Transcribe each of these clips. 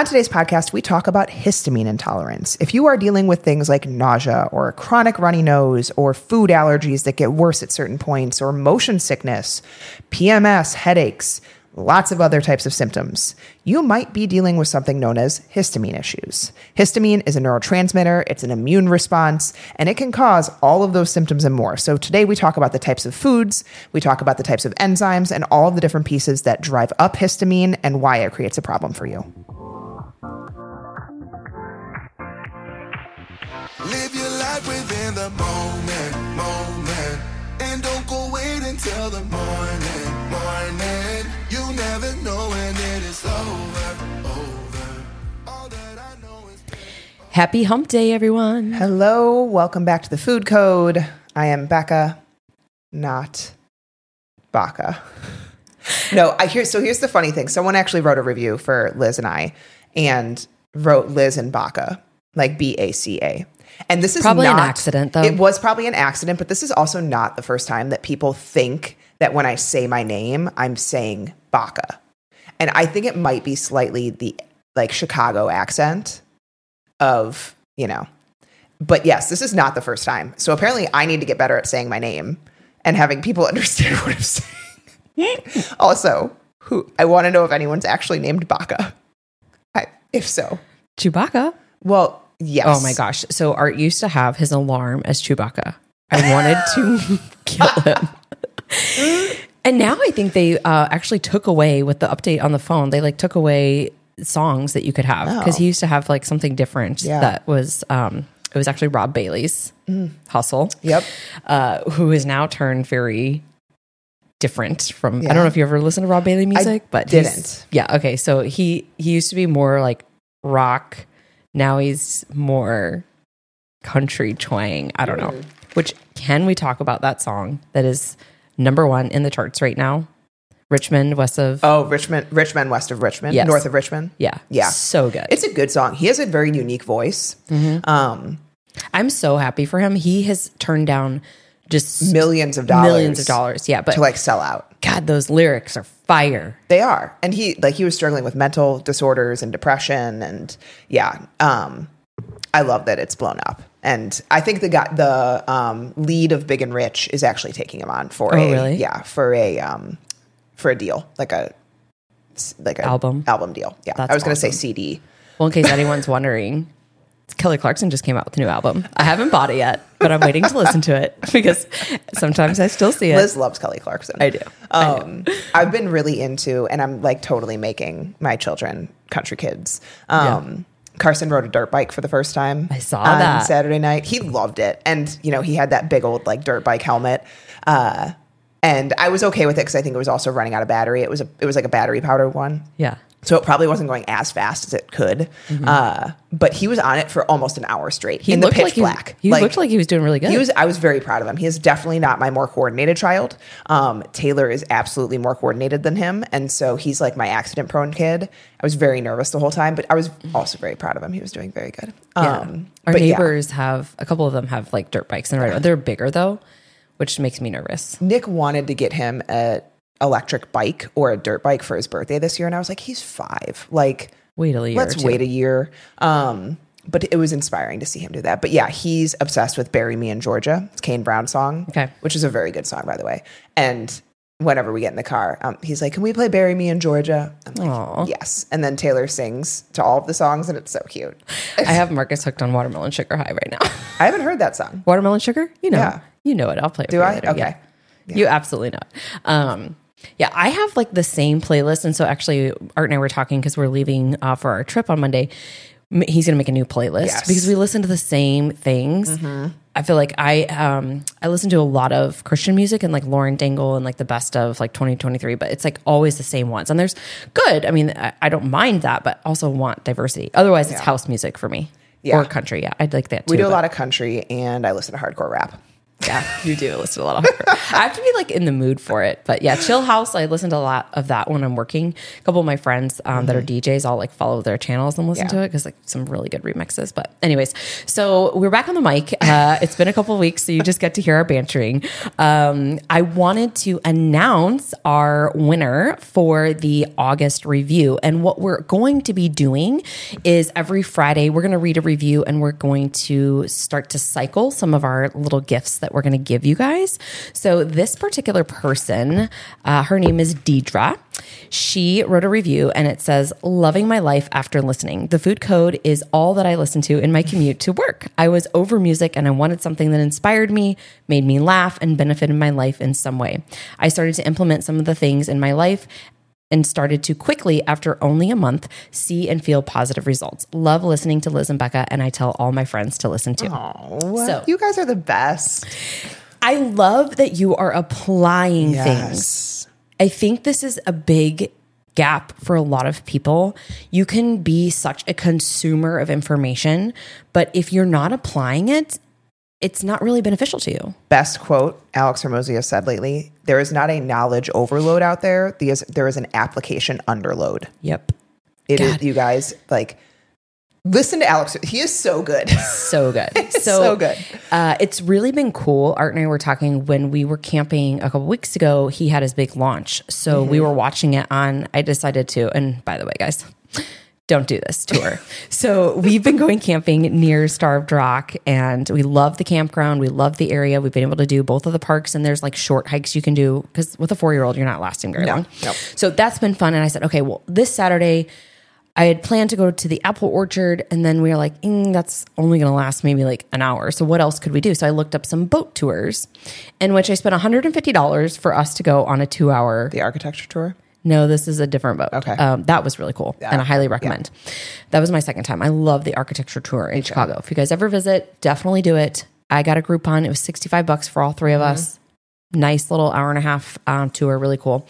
On today's podcast, we talk about histamine intolerance. If you are dealing with things like nausea or a chronic runny nose or food allergies that get worse at certain points or motion sickness, PMS, headaches, lots of other types of symptoms, you might be dealing with something known as histamine issues. Histamine is a neurotransmitter, it's an immune response, and it can cause all of those symptoms and more. So today we talk about the types of foods, we talk about the types of enzymes, and all of the different pieces that drive up histamine and why it creates a problem for you. Live your life within the moment, moment. And don't go wait until the morning, morning. You never know when it is over, over. All that I know is Happy hump day, everyone. Hello, welcome back to the Food Code. I am Becca, not Baca. No, I hear. So here's the funny thing. Someone actually wrote a review for Liz and I, and wrote Liz and Baca, like B A C A. And this is Probably an accident, though. It was probably an accident, but this is also not the first time that people think that when I say my name, I'm saying Baca. And I think it might be slightly the like Chicago accent of, you know. But yes, this is not the first time. So apparently I need to get better at saying my name and having people understand what I'm saying. also, who I want to know if anyone's actually named Baca. I, if so. Chewbacca. Well, yes. Oh my gosh. So Art used to have his alarm as Chewbacca. I wanted to kill him. and now I think they uh, actually took away with the update on the phone, they like took away songs that you could have because he used to have like something different Yeah. that was, um, it was actually Rob Bailey's hustle. Yep. Uh, who has now turned very different from I don't know if you ever listened to Rob Bailey music, but didn't. Yeah, okay. So he he used to be more like rock. Now he's more country twang. I don't know. Mm. Which can we talk about that song that is number one in the charts right now? Richmond, west of Oh, Richmond, Richmond, west of Richmond, Yes. north of Richmond. yeah, yeah. so good. It's a good song. He has a very unique voice. Mm-hmm. Um, I'm so happy for him. He has turned down just millions of dollars, millions of dollars. Yeah, but to like sell out. God, those lyrics are fire. They are, and he like he was struggling with mental disorders and depression, and yeah. Um, I love that it's blown up, and I think the guy, the um, lead of Big and Rich is actually taking him on for Oh, a really? yeah for a um, for a deal like a like a Album? album deal. Yeah, That's I was going to say. CD. Well, in case anyone's wondering, Kelly Clarkson just came out with a new album. I haven't bought it yet, but I'm waiting to listen to it because sometimes I still see it. Liz loves Kelly Clarkson. I do. I. Um, I've been really into, and I'm like totally making my children country kids. Um, Carson rode a dirt bike for the first time. I saw on that. Saturday night. He loved it, and you know he had that big old like dirt bike helmet. Uh, and I was okay with it because I think it was also running out of battery. It was a it was like a battery powered one. Yeah. So it probably wasn't going as fast as it could, uh, but he was on it for almost an hour straight Mm-hmm. He in the looked pitch like he, black. he looked like he was doing really good. He was. I was very proud of him. He is definitely not my more coordinated child. Um, Taylor is absolutely more coordinated than him, and so he's like my accident-prone kid. I was very nervous the whole time, but I was also very proud of him. He was doing very good. Yeah. Um, Our but yeah. neighbors have a couple of them have like dirt bikes and right. They're bigger though, which makes me nervous. Nick wanted to get him a electric bike or a dirt bike for his birthday this year, and I was like, he's five. Like, Wait a year. let's wait a year. Um, but it was inspiring to see him do that. But yeah, he's obsessed with "Bury Me in Georgia." It's Kane Brown song, Okay. which is a very good song, by the way. And whenever we get in the car, um, he's like, "Can we play Bury Me in Georgia?" I'm like, Aw. "Yes." And then Taylor sings to all of the songs, and it's so cute. I have Marcus hooked on Watermelon Sugar High right now. I haven't heard that song. Watermelon Sugar? You know. Yeah. You know it. I'll play it Do I? later. Okay. Yeah. You absolutely not. Um, yeah, I have like the same playlist. And so actually, Art and I were talking because we're leaving uh, for our trip on Monday. M- He's going to make a new playlist Yes. because we listen to the same things. I feel like I um I listen to a lot of Christian music and like Lauren Daigle and like the best of like 2023, but it's like always the same ones. And there's good. I mean, I, I don't mind that, but also want diversity. Otherwise, it's house music for me Yeah. or country. Yeah, I'd like that too. We do a but- lot of country, and I listen to hardcore rap. Yeah, you do listen to a lot of. I have to be like in the mood for it. But yeah, Chill House, I listen to a lot of that when I'm working. A couple of my friends um, that are DJs, I'll like follow their channels and listen Mm-hmm. Yeah. to it because like some really good remixes. But anyways, so we're back on the mic. Uh, it's been a couple of weeks, so you just get to hear our bantering. Um, I wanted to announce our winner for the August review. And what we're going to be doing is every Friday, we're going to read a review and we're going to start to cycle some of our little gifts that we're going to give you guys. So, this particular person, uh, her name is Deidre. She wrote a review and it says, Loving my life after listening. The food code is all that I listen to in my commute to work. I was over music and I wanted something that inspired me, made me laugh, and benefited my life in some way. I started to implement some of the things in my life and started to quickly, after only a month, see and feel positive results. Love listening to Liz and Becca, and I tell all my friends to listen to. Oh, So- you guys are the best. I love that you are applying things. I think this is a big gap for a lot of people. You can be such a consumer of information, but if you're not applying it, it's not really beneficial to you. Best quote Alex Hormozi said lately there is not a knowledge overload out there, there is, there is an application underload. Yep. It is, God. you guys, like, listen to Alex. He is so good. So good. So, so good. Uh, it's really been cool. Art and I were talking when we were camping a couple weeks ago. He had his big launch. So Mm-hmm. we were watching it on, I decided to, and by the way, guys, don't do this tour. so we've been going camping near Starved Rock and we love the campground. We love the area. We've been able to do both of the parks and there's like short hikes you can do because with a four year old, you're not lasting very long. no. So that's been fun. And I said, okay, well, this Saturday, I had planned to go to the apple orchard, and then we were like, mm, that's only going to last maybe like an hour. So what else could we do? So I looked up some boat tours, in which I spent $150 for us to go on a two hour. The architecture tour. No, this is a different boat. Okay. Um, that was really cool, and I highly recommend. That was my second time. I love the architecture tour in Chicago. If you guys ever visit, definitely do it. I got a Groupon. It was 65 bucks for all three of us. Nice little hour and a half um, tour, really cool.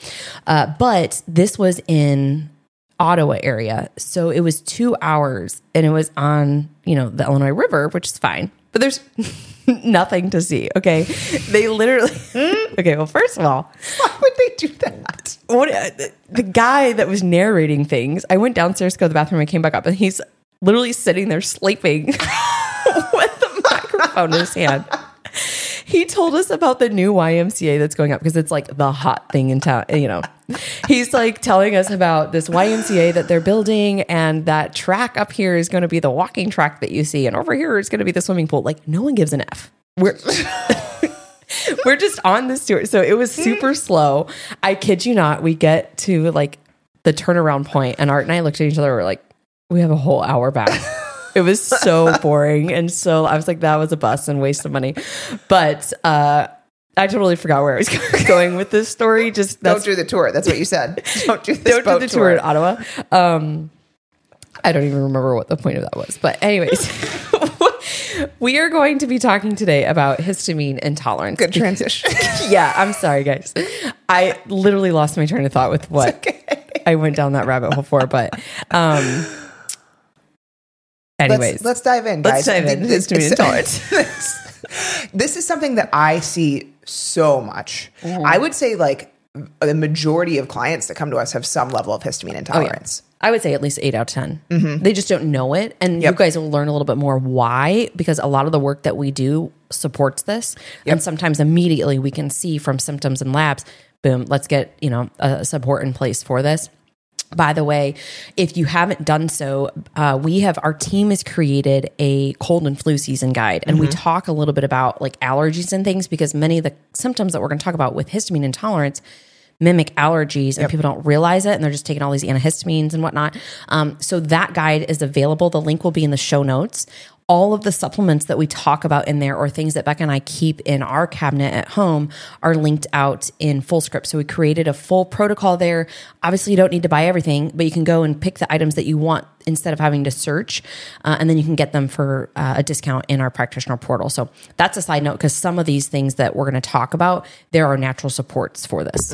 Uh, but this was in Ottawa area. So it was two hours and it was on, you know, the Illinois River, which is fine, but there's nothing to see. Okay. They literally, hmm? okay. Well, first of all, Why would they do that? what the- the guy that was narrating things, I went downstairs to go to the bathroom. I came back up and he's literally sitting there sleeping with the microphone in his hand. He told us about the new YMCA that's going up because it's like the hot thing in town, you know. He's like telling us about this YMCA that they're building and that track up here is going to be the walking track that you see and over here is going to be the swimming pool. Like no one gives an F. We're we're just on this tour. So it was super slow. I kid you not. We get to like the turnaround point, and Art and I looked at each other. We're like, we have a whole hour back. It was so boring. And so I was like, that was a bust and waste of money. But uh, I totally forgot where I was going with this story. Just Don't do the tour. That's what you said. Don't do don't do the tour in Ottawa. Um, I don't even remember what the point of that was. But, anyways, we are going to be talking today about histamine intolerance. Good transition. yeah, I'm sorry, guys. I literally lost my train of thought with what I went down that rabbit hole for. But, um, anyways, let's, let's dive in, Let's dive in. This- Histamine intolerance. this, this is something that I see so much. Mm-hmm. I would say like the majority of clients that come to us have some level of histamine Oh, intolerance. I would say at least eight out of 10. They just don't know it. And you guys will learn a little bit more why, because a lot of the work that we do supports this. And sometimes immediately we can see from symptoms and labs, boom, let's get, you know, a support in place for this. By the way, if you haven't done so, uh, we have our team has created a cold and flu season guide, and we talk a little bit about like allergies and things because many of the symptoms that we're going to talk about with histamine intolerance mimic allergies and people don't realize it and they're just taking all these antihistamines and whatnot. Um, so that guide is available. The link will be in the show notes. All of the supplements that we talk about in there or things that Becca and I keep in our cabinet at home are linked out in Fullscript. So we created a full protocol there. Obviously, you don't need to buy everything, but you can go and pick the items that you want instead of having to search. Uh, and then you can get them for uh, a discount in our practitioner portal. So that's a side note because some of these things that we're going to talk about, there are natural supports for this.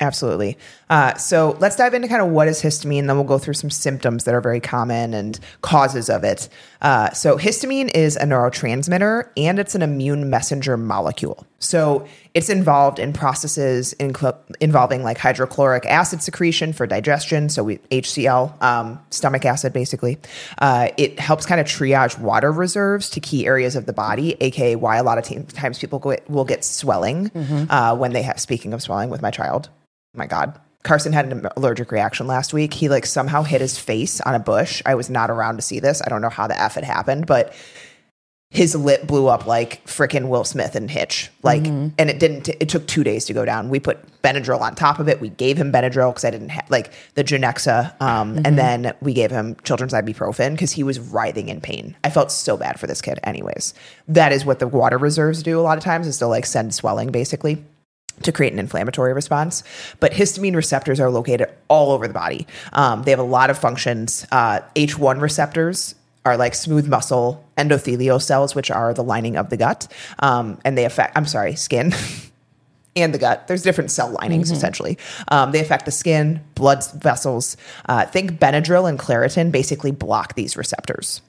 Absolutely. Uh, so let's dive into kind of what is histamine. Then we'll go through some symptoms that are very common and causes of it. Uh, so histamine is a neurotransmitter and it's an immune messenger molecule. So it's involved in processes incl- involving like hydrochloric acid secretion for digestion. So we HCl, um, stomach acid, basically. Uh, it helps kind of triage water reserves to key areas of the body, aka why a lot of te- times people go, will get swelling uh, when they have. Speaking of swelling, with my child, my God. Carson had an allergic reaction last week. He like somehow hit his face on a bush. I was not around to see this. I don't know how the F it happened, but his lip blew up like frickin' Will Smith and Hitch. Like, and it didn't, it took two days to go down. We put Benadryl on top of it. We gave him Benadryl because I didn't have like the Genexa. Um, and then we gave him children's ibuprofen because he was writhing in pain. I felt so bad for this kid, anyways. That is what the water reserves do a lot of times is to like send swelling basically to create an inflammatory response. But histamine receptors are located all over the body. Um, they have a lot of functions. Uh, H1 receptors are like smooth muscle endothelial cells, which are the lining of the gut. Um, and they affect, I'm sorry, skin. And the gut. There's different cell linings essentially. Um, they affect the skin, blood vessels. Uh, think Benadryl and Claritin basically block these receptors.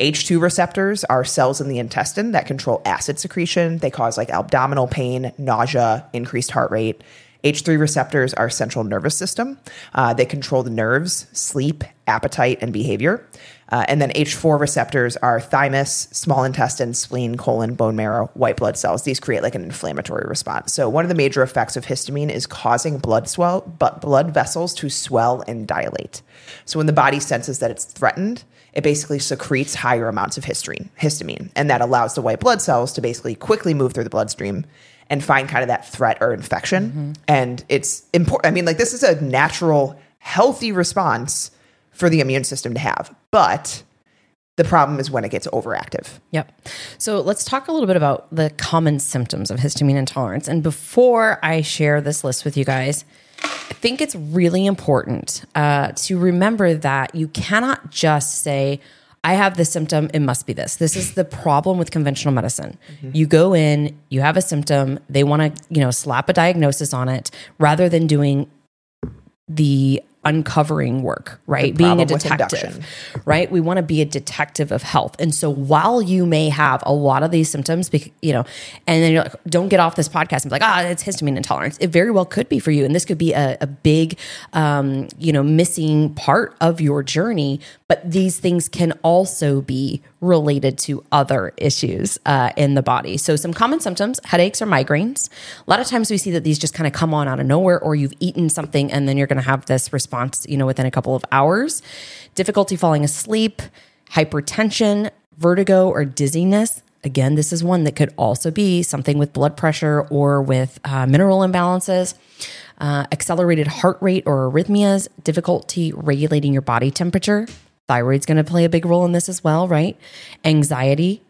H2 receptors are cells in the intestine that control acid secretion. They cause like abdominal pain, nausea, increased heart rate. H3 receptors are central nervous system. Uh, they control the nerves, sleep, appetite, and behavior. Uh, and then H4 receptors are thymus, small intestine, spleen, colon, bone marrow, white blood cells. These create like an inflammatory response. So one of the major effects of histamine is causing blood swell, but blood vessels to swell and dilate. So when the body senses that it's threatened, it basically secretes higher amounts of histamine, histamine, and that allows the white blood cells to basically quickly move through the bloodstream and find kind of that threat or infection. Mm-hmm. And it's important. I mean, like this is a natural, healthy response for the immune system to have, but the problem is when it gets overactive. Yep. So let's talk a little bit about the common symptoms of histamine intolerance. And before I share this list with you guys, think it's really important uh, to remember that you cannot just say, I have this symptom, it must be this. This is the problem with conventional medicine. You go in, you have a symptom, they want to, you know, slap a diagnosis on it rather than doing the uncovering work, right? Being a detective, right? We want to be a detective of health. And so while you may have a lot of these symptoms, you know, and then you're like, don't get off this podcast and be like, ah, it's histamine intolerance. It very well could be for you. And this could be a, a big, um, you know, missing part of your journey. But these things can also be related to other issues uh, in the body. So, some common symptoms headaches or migraines. A lot of times we see that these just kind of come on out of nowhere, or you've eaten something and then you're going to have this response, you know, within a couple of hours. Difficulty falling asleep, hypertension, vertigo, or dizziness. Again, this is one that could also be something with blood pressure or with uh, mineral imbalances. Uh, accelerated heart rate or arrhythmias, difficulty regulating your body temperature. Thyroid's going to play a big role in this as well, right? Anxiety,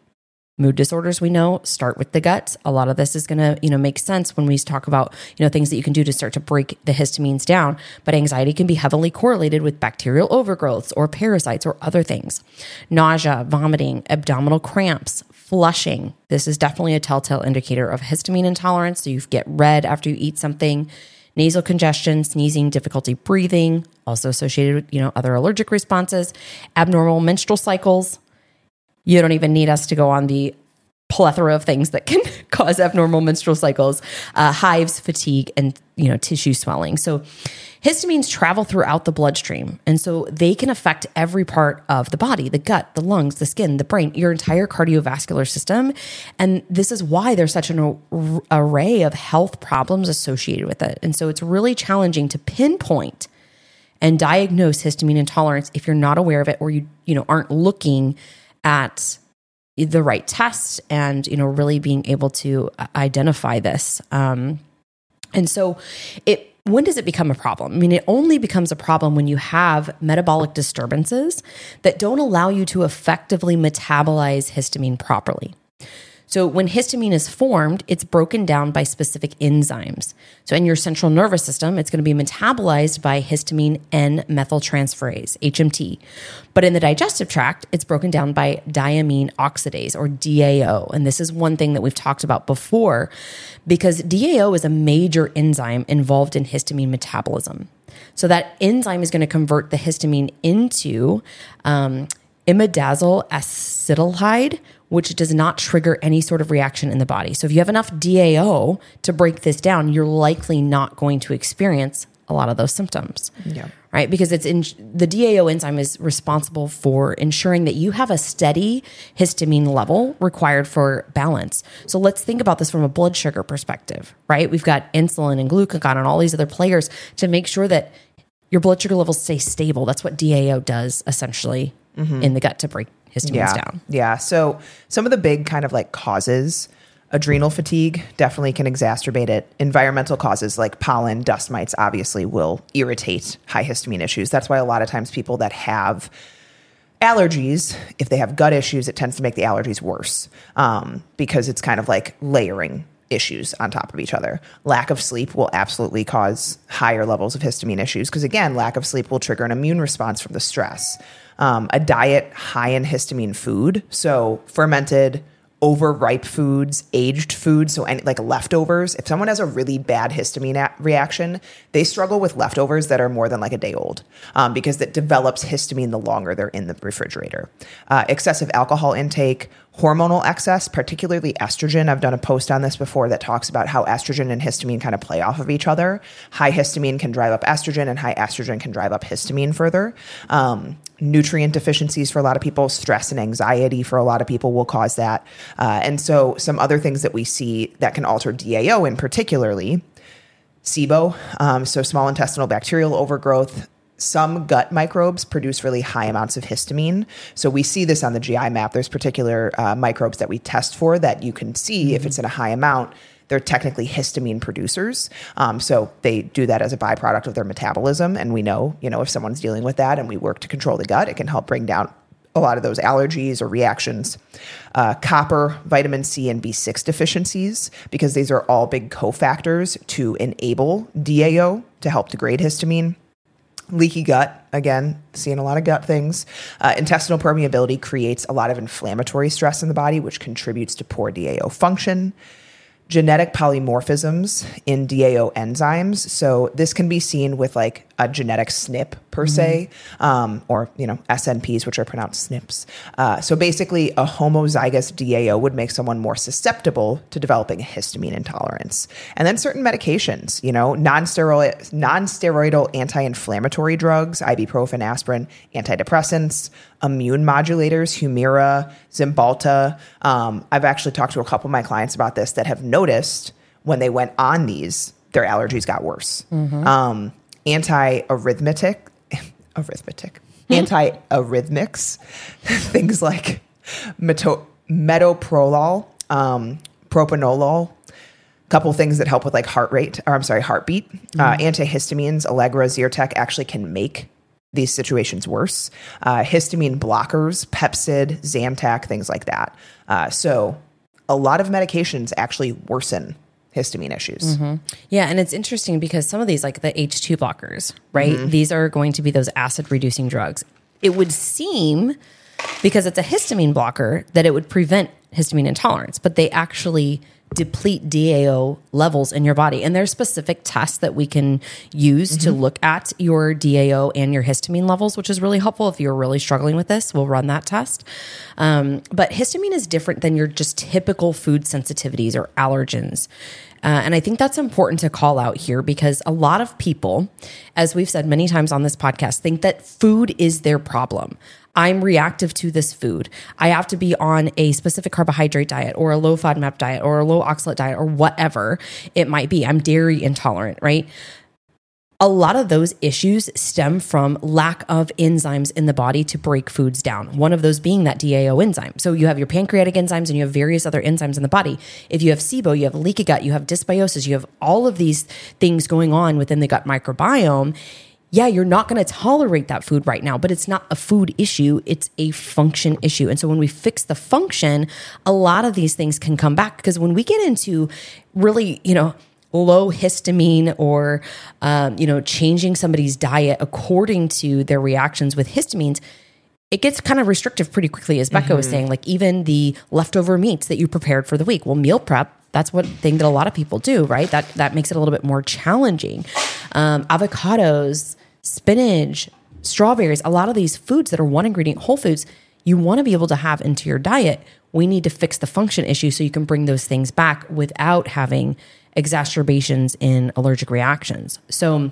mood disorders we know start with the gut a lot of this is going to you know make sense when we talk about you know things that you can do to start to break the histamines down. But anxiety can be heavily correlated with bacterial overgrowths or parasites or other things. Nausea vomiting abdominal cramps flushing. This is definitely a telltale indicator of histamine intolerance. So you get red after you eat something nasal congestion sneezing difficulty breathing also associated with you know other allergic responses abnormal menstrual cycles you don't even need us to go on the plethora of things that can cause abnormal menstrual cycles, uh, hives, fatigue, and you know tissue swelling. So histamines travel throughout the bloodstream, and so they can affect every part of the body: the gut, the lungs, the skin, the brain, your entire cardiovascular system. And this is why there's such an array of health problems associated with it. And so it's really challenging to pinpoint and diagnose histamine intolerance if you're not aware of it or you you know aren't looking at the right tests and you know really being able to uh, identify this. Um, and so it when does it become a problem? I mean it only becomes a problem when you have metabolic disturbances that don't allow you to effectively metabolize histamine properly So when histamine is formed, it's broken down by specific enzymes. So in your central nervous system, it's going to be metabolized by histamine N methyltransferase, HMT. But in the digestive tract, it's broken down by diamine oxidase or DAO. And this is one thing that we've talked about before because DAO is a major enzyme involved in histamine metabolism. So that enzyme is going to convert the histamine into um, imidazole acetaldehyde, which does not trigger any sort of reaction in the body. So if you have enough DAO to break this down, you're likely not going to experience a lot of those symptoms. Yeah. Right? Because it's in the DAO enzyme is responsible for ensuring that you have a steady histamine level required for balance. So let's think about this from a blood sugar perspective, right? We've got insulin and glucagon and all these other players to make sure that your blood sugar levels stay stable. That's what DAO does essentially in the gut to break histamines yeah. down. Yeah. So some of the big kind of like causes, adrenal fatigue definitely can exacerbate it. Environmental causes like pollen, dust mites obviously will irritate high histamine issues. That's why a lot of times people that have allergies, if they have gut issues, it tends to make the allergies worse um, because it's kind of like layering issues on top of each other. Lack of sleep will absolutely cause higher levels of histamine issues because, again, lack of sleep will trigger an immune response from the stress. Um, a diet high in histamine food, so fermented, overripe foods, aged foods, so any, like leftovers. If someone has a really bad histamine a- reaction, they struggle with leftovers that are more than like a day old um, because it develops histamine the longer they're in the refrigerator. Uh, excessive alcohol intake, hormonal excess, particularly estrogen. I've done a post on this before that talks about how estrogen and histamine kind of play off of each other. High histamine can drive up estrogen, and high estrogen can drive up histamine further. Um, nutrient deficiencies for a lot of people, stress and anxiety for a lot of people will cause that. Uh, and so, some other things that we see that can alter DAO in particularly SIBO, um, so small intestinal bacterial overgrowth. Some gut microbes produce really high amounts of histamine. So we see this on the GI map. There's particular uh, microbes that we test for that you can see if it's in a high amount. They're technically histamine producers. Um, so they do that as a byproduct of their metabolism. And we know, you know, if someone's dealing with that and we work to control the gut, it can help bring down a lot of those allergies or reactions. Uh, copper, vitamin C, and B6 deficiencies, because these are all big cofactors to enable DAO to help degrade histamine. Leaky gut, again, seeing a lot of gut things. Uh, intestinal permeability creates a lot of inflammatory stress in the body, which contributes to poor DAO function genetic polymorphisms in DAO enzymes. So this can be seen with like a genetic SNP per se, um, or you know SNPs, which are pronounced SNPs. Uh, so basically, a homozygous DAO would make someone more susceptible to developing a histamine intolerance. And then certain medications, you know, non-steroid, non-steroidal anti-inflammatory drugs, ibuprofen, aspirin, antidepressants, immune modulators, Humira, Cymbalta. Um, I've actually talked to a couple of my clients about this that have noticed when they went on these, their allergies got worse. Um, anti-arrhythmic, arithmetic, anti-arrhythmics, things like meto- metoprolol, um, propanolol, couple things that help with like heart rate, or I'm sorry, heartbeat. Uh, antihistamines, Allegra, Zyrtec actually can make these situations worse. Uh, histamine blockers, Pepcid, Zantac, things like that. Uh, so a lot of medications actually worsen histamine issues. Mm-hmm. Yeah, and it's interesting because some of these, like the H2 blockers, right? Mm-hmm. These are going to be those acid reducing drugs. It would seem, because it's a histamine blocker, that it would prevent histamine intolerance, but they actually deplete DAO levels in your body. And there's specific tests that we can use to look at your DAO and your histamine levels, which is really helpful if you're really struggling with this. We'll run that test. Um, but histamine is different than your just typical food sensitivities or allergens. Uh, and I think that's important to call out here because a lot of people, as we've said many times on this podcast, think that food is their problem. I'm reactive to this food. I have to be on a specific carbohydrate diet or a low FODMAP diet or a low oxalate diet or whatever it might be. I'm dairy intolerant, right? A lot of those issues stem from lack of enzymes in the body to break foods down. One of those being that DAO enzyme. So you have your pancreatic enzymes and you have various other enzymes in the body. If you have SIBO, you have leaky gut, you have dysbiosis, you have all of these things going on within the gut microbiome yeah, you're not going to tolerate that food right now, but it's not a food issue, it's a function issue. And so when we fix the function, a lot of these things can come back because when we get into really, you know, low histamine or um, you know changing somebody's diet according to their reactions with histamines it gets kind of restrictive pretty quickly as becca was saying. Like even the leftover meats that you prepared for the week well meal prep that's one thing that a lot of people do right? That that makes it a little bit more challenging. Um, avocados spinach strawberries a lot of these foods that are one ingredient whole foods you want to be able to have into your diet. We need to fix the function issue so you can bring those things back without having exacerbations in allergic reactions. So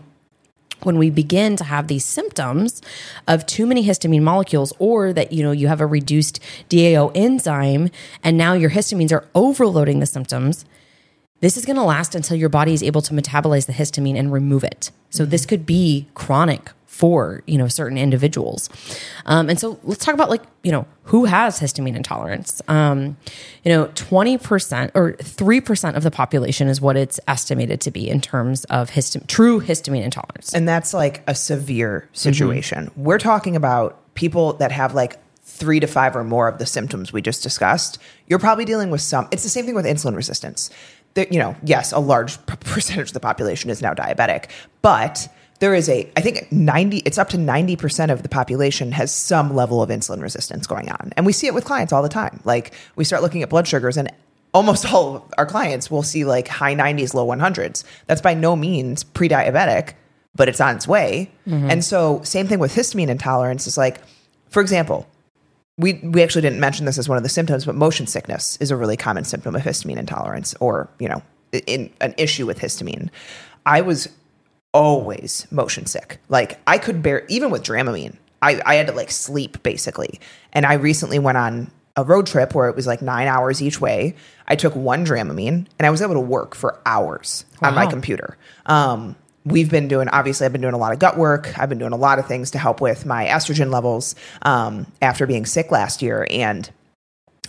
when we begin to have these symptoms of too many histamine molecules or that you know you have a reduced DAO enzyme and now your histamines are overloading the symptoms this is going to last until your body is able to metabolize the histamine and remove it so this could be chronic for you know certain individuals um, and so let's talk about like you know who has histamine intolerance um, you know 20% or 3% of the population is what it's estimated to be in terms of histam- true histamine intolerance And that's like a severe situation. We're talking about people that have like three to five or more of the symptoms we just discussed. You're probably dealing with some. It's the same thing with insulin resistance. That you know, yes, a large percentage of the population is now diabetic, but there is a, I think 90, it's up to 90% of the population has some level of insulin resistance going on. And we see it with clients all the time. Like we start looking at blood sugars and almost all of our clients will see like high 90s, low 100s. That's by no means pre diabetic, but it's on its way. Mm-hmm. And so, same thing with histamine intolerance is like, for example, we, we actually didn't mention this as one of the symptoms, but motion sickness is a really common symptom of histamine intolerance or, you know, in an issue with histamine. I was always motion sick. Like I could bear even with Dramamine. I, I had to like sleep basically. And I recently went on a road trip where it was like nine hours each way. I took one Dramamine and I was able to work for hours on my computer. Um, we've been doing obviously I've been doing a lot of gut work. I've been doing a lot of things to help with my estrogen levels um, after being sick last year and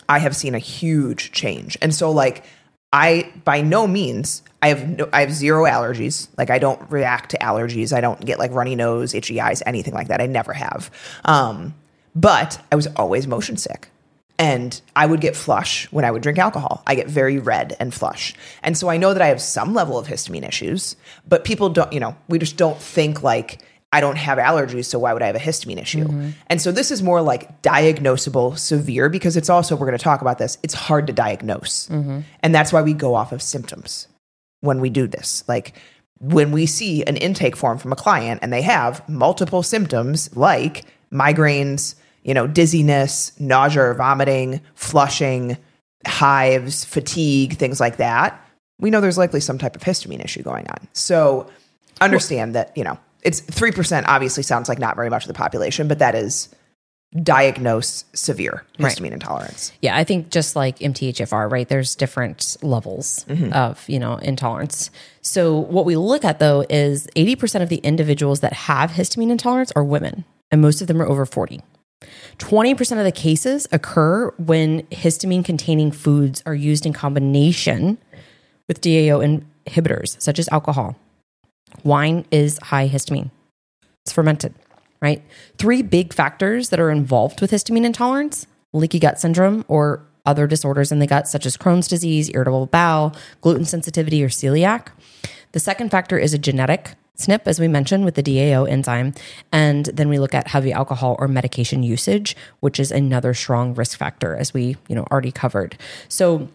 I have seen a huge change. And so like I by no means I have no, I have zero allergies. Like I don't react to allergies. I don't get like runny nose, itchy eyes, anything like that. I never have. Um, but I was always motion sick. And I would get flush when I would drink alcohol. I get very red and flush. And so I know that I have some level of histamine issues, but people don't, you know, we just don't think like I don't have allergies, so why would I have a histamine issue? Mm-hmm. And so this is more like diagnosable severe because it's also, we're going to talk about this, it's hard to diagnose. Mm-hmm. And that's why we go off of symptoms when we do this. Like when we see an intake form from a client and they have multiple symptoms like migraines, you know, dizziness, nausea or vomiting, flushing, hives, fatigue, things like that, we know there's likely some type of histamine issue going on. So understand that, you know, it's 3% obviously sounds like not very much of the population, but that is diagnose severe Right. histamine intolerance. Yeah, I think just like MTHFR, right? There's different levels mm-hmm. of, you know, intolerance. So what we look at though is 80% of the individuals that have histamine intolerance are women, and most of them are over 40. 20% of the cases occur when histamine containing foods are used in combination with DAO inhibitors, such as alcohol. Wine is high histamine, it's fermented, right? Three big factors that are involved with histamine intolerance leaky gut syndrome or other disorders in the gut, such as Crohn's disease, irritable bowel, gluten sensitivity, or celiac. The second factor is a genetic SNP, as we mentioned, with the DAO enzyme. And then we look at heavy alcohol or medication usage, which is another strong risk factor, as we, you know, already covered. So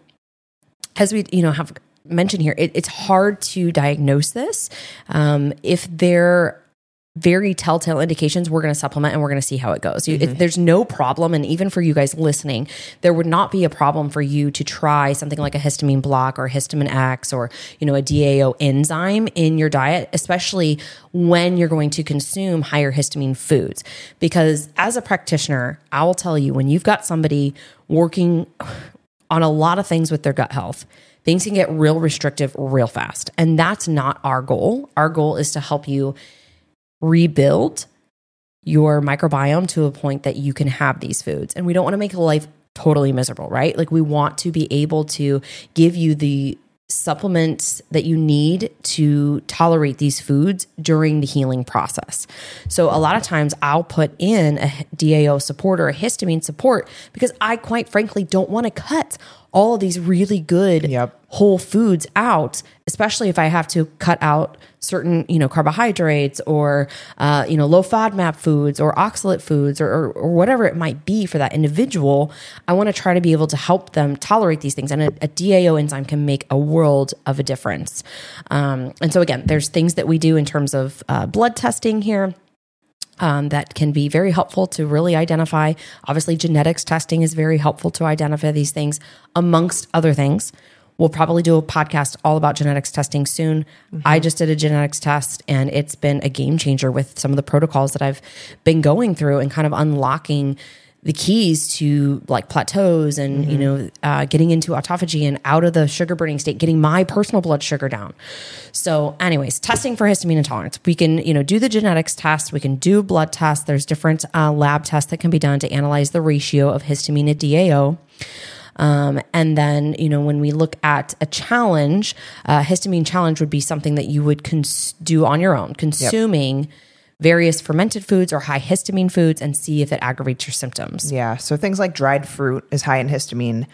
as we you know have mentioned here it, it's hard to diagnose this um, if they're very telltale indications we're going to supplement and we're going to see how it goes if mm-hmm. there's no problem and even for you guys listening there would not be a problem for you to try something like a histamine block or histamine x or you know a dao enzyme in your diet especially when you're going to consume higher histamine foods because as a practitioner i will tell you when you've got somebody working on a lot of things with their gut health. Things can get real restrictive real fast. And that's not our goal. Our goal is to help you rebuild your microbiome to a point that you can have these foods. And we don't want to make life totally miserable, right? Like we want to be able to give you the supplements that you need to tolerate these foods during the healing process. So a lot of times I'll put in a DAO support or a histamine support because I quite frankly don't want to cut all of these really good Yep. whole foods out, especially if I have to cut out certain, you know, carbohydrates or, uh, you know, low FODMAP foods or oxalate foods or, or, or whatever it might be for that individual. I want to try to be able to help them tolerate these things. And a, a DAO enzyme can make a world of a difference. Um, and so, again, there's things that we do in terms of uh, blood testing here um, that can be very helpful to really identify. Obviously, genetics testing is very helpful to identify these things, amongst other things. We'll probably do a podcast all about genetics testing soon. I just did a genetics test and it's been a game changer with some of the protocols that I've been going through and kind of unlocking the keys to like plateaus and you know uh, getting into autophagy and out of the sugar burning state getting my personal blood sugar down. So anyways testing for histamine intolerance. We can you know do the genetics test. We can do blood tests. There's different uh, lab tests that can be done to analyze the ratio of histamine to dao um, and then, you know, when we look at a challenge, uh, histamine challenge would be something that you would cons- do on your own, consuming various fermented foods or high histamine foods and see if it aggravates your symptoms. Yeah. So things like dried fruit is high in histamine.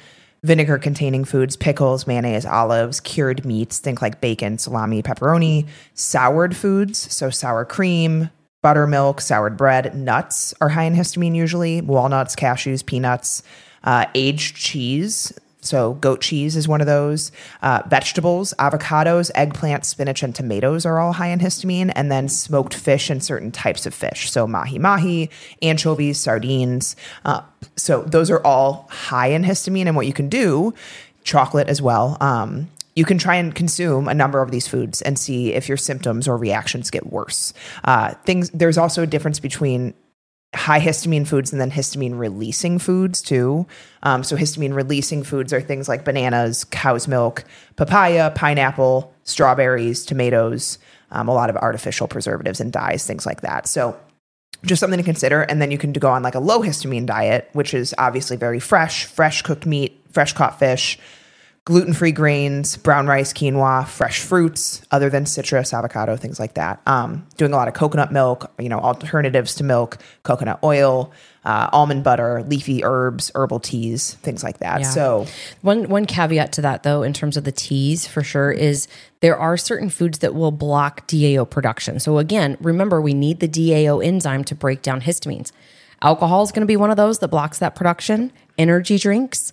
Vinegar containing foods, pickles, mayonnaise, olives, cured meats, think like bacon, salami, pepperoni, soured foods, so sour cream, buttermilk, soured bread, nuts are high in histamine usually, walnuts, cashews, peanuts, uh, aged cheese. So goat cheese is one of those. Uh, vegetables, avocados, eggplant, spinach, and tomatoes are all high in histamine. And then smoked fish and certain types of fish. So mahi mahi, anchovies, sardines. Uh, so those are all high in histamine. And what you can do, chocolate as well. Um, you can try and consume a number of these foods and see if your symptoms or reactions get worse. Uh, things there's also a difference between high histamine foods and then histamine releasing foods too. Um, so histamine releasing foods are things like bananas, cow's milk, papaya, pineapple, strawberries, tomatoes, um, a lot of artificial preservatives and dyes, things like that. So just something to consider. And then you can go on like a low histamine diet, which is obviously very fresh, fresh cooked meat, fresh caught fish, gluten free grains, brown rice, quinoa, fresh fruits other than citrus, avocado, things like that. Um, doing a lot of coconut milk, you know, alternatives to milk, coconut oil, uh, almond butter, leafy herbs, herbal teas, things like that. Yeah. So, One one caveat to that though, in terms of the teas for sure, is there are certain foods that will block DAO production. So again, remember we need the DAO enzyme to break down histamines. Alcohol is going to be one of those that blocks that production. Energy drinks,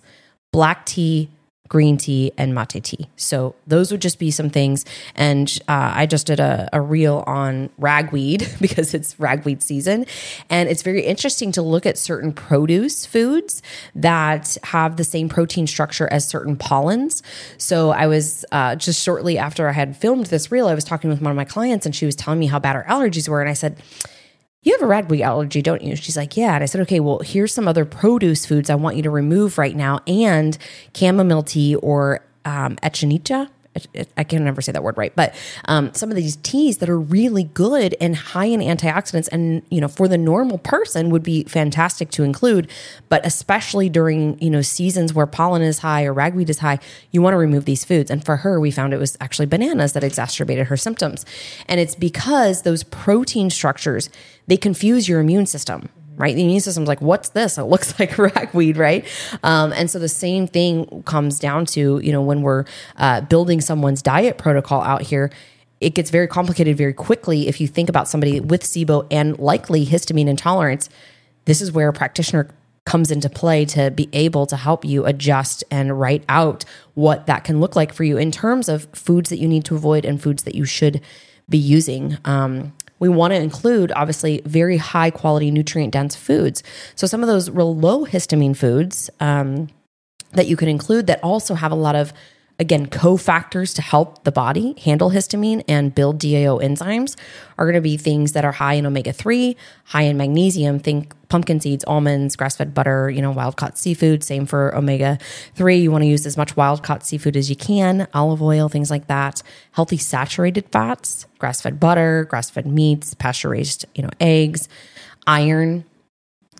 black tea, green tea, and mate tea. So those would just be some things. And uh, I just did a, a reel on ragweed because it's ragweed season. And it's very interesting to look at certain produce foods that have the same protein structure as certain pollens. So I was uh, just shortly after I had filmed this reel, I was talking with one of my clients and she was telling me how bad her allergies were. And I said, you have a ragweed allergy, don't you? She's like, yeah. And I said, okay, well, here's some other produce foods I want you to remove right now and chamomile tea or um, echinacea. I can never say that word right, but um, some of these teas that are really good and high in antioxidants, and you know, for the normal person, would be fantastic to include. But especially during you know seasons where pollen is high or ragweed is high, you want to remove these foods. And for her, we found it was actually bananas that exacerbated her symptoms, and it's because those protein structures they confuse your immune system right? The immune system's like, what's this? It looks like ragweed, right? Um, and so the same thing comes down to, you know, when we're uh, building someone's diet protocol out here, it gets very complicated very quickly if you think about somebody with SIBO and likely histamine intolerance. This is where a practitioner comes into play to be able to help you adjust and write out what that can look like for you in terms of foods that you need to avoid and foods that you should be using. Um, we want to include obviously very high quality nutrient dense foods. So some of those real low histamine foods um, that you can include that also have a lot of again cofactors to help the body handle histamine and build DAO enzymes are going to be things that are high in omega 3, high in magnesium, think pumpkin seeds, almonds, grass-fed butter, you know, wild-caught seafood, same for omega 3. You want to use as much wild-caught seafood as you can, olive oil, things like that. Healthy saturated fats, grass-fed butter, grass-fed meats, pasture-raised, you know, eggs, iron,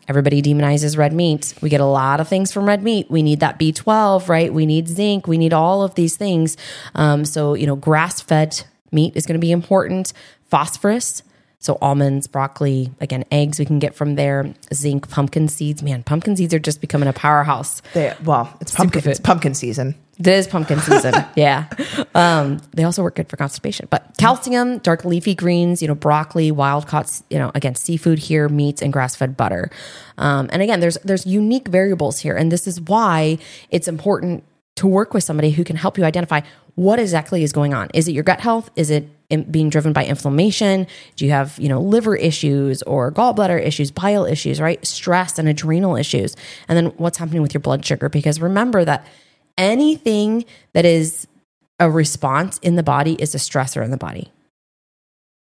Everybody demonizes red meat. We get a lot of things from red meat. We need that B12, right? We need zinc. We need all of these things. Um, so, you know, grass fed meat is going to be important. Phosphorus. So, almonds, broccoli, again, eggs we can get from there. Zinc, pumpkin seeds. Man, pumpkin seeds are just becoming a powerhouse. They, well, it's pumpkin, it's pumpkin season. It is pumpkin season. yeah. Um, they also work good for constipation. But calcium, dark leafy greens, you know, broccoli, wild caught, you know, again, seafood here, meats, and grass fed butter. Um, and again, there's there's unique variables here, and this is why it's important to work with somebody who can help you identify what exactly is going on. Is it your gut health? Is it being driven by inflammation? Do you have, you know, liver issues or gallbladder issues, bile issues, right? Stress and adrenal issues. And then what's happening with your blood sugar? Because remember that anything that is a response in the body is a stressor in the body,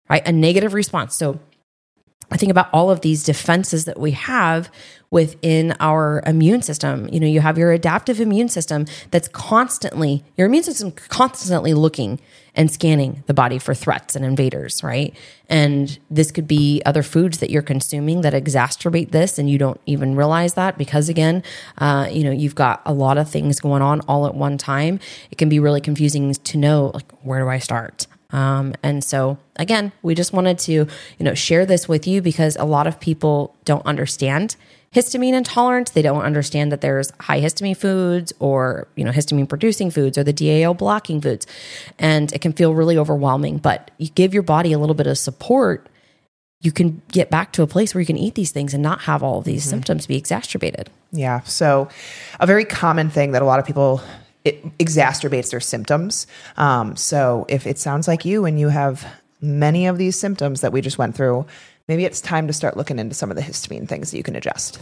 right? A negative response. So I think about all of these defenses that we have within our immune system. You know, you have your adaptive immune system that's constantly, your immune system constantly looking and scanning the body for threats and invaders, right? And this could be other foods that you're consuming that exacerbate this, and you don't even realize that because, again, uh, you know, you've got a lot of things going on all at one time. It can be really confusing to know, like, where do I start? Um, and so again, we just wanted to, you know, share this with you because a lot of people don't understand histamine intolerance. They don't understand that there's high histamine foods or, you know, histamine producing foods or the DAO blocking foods. And it can feel really overwhelming, but you give your body a little bit of support. You can get back to a place where you can eat these things and not have all of these symptoms be exacerbated. Yeah. So, a very common thing that a lot of people it exacerbates their symptoms. Um, so, if it sounds like you and you have many of these symptoms that we just went through, maybe it's time to start looking into some of the histamine things that you can adjust.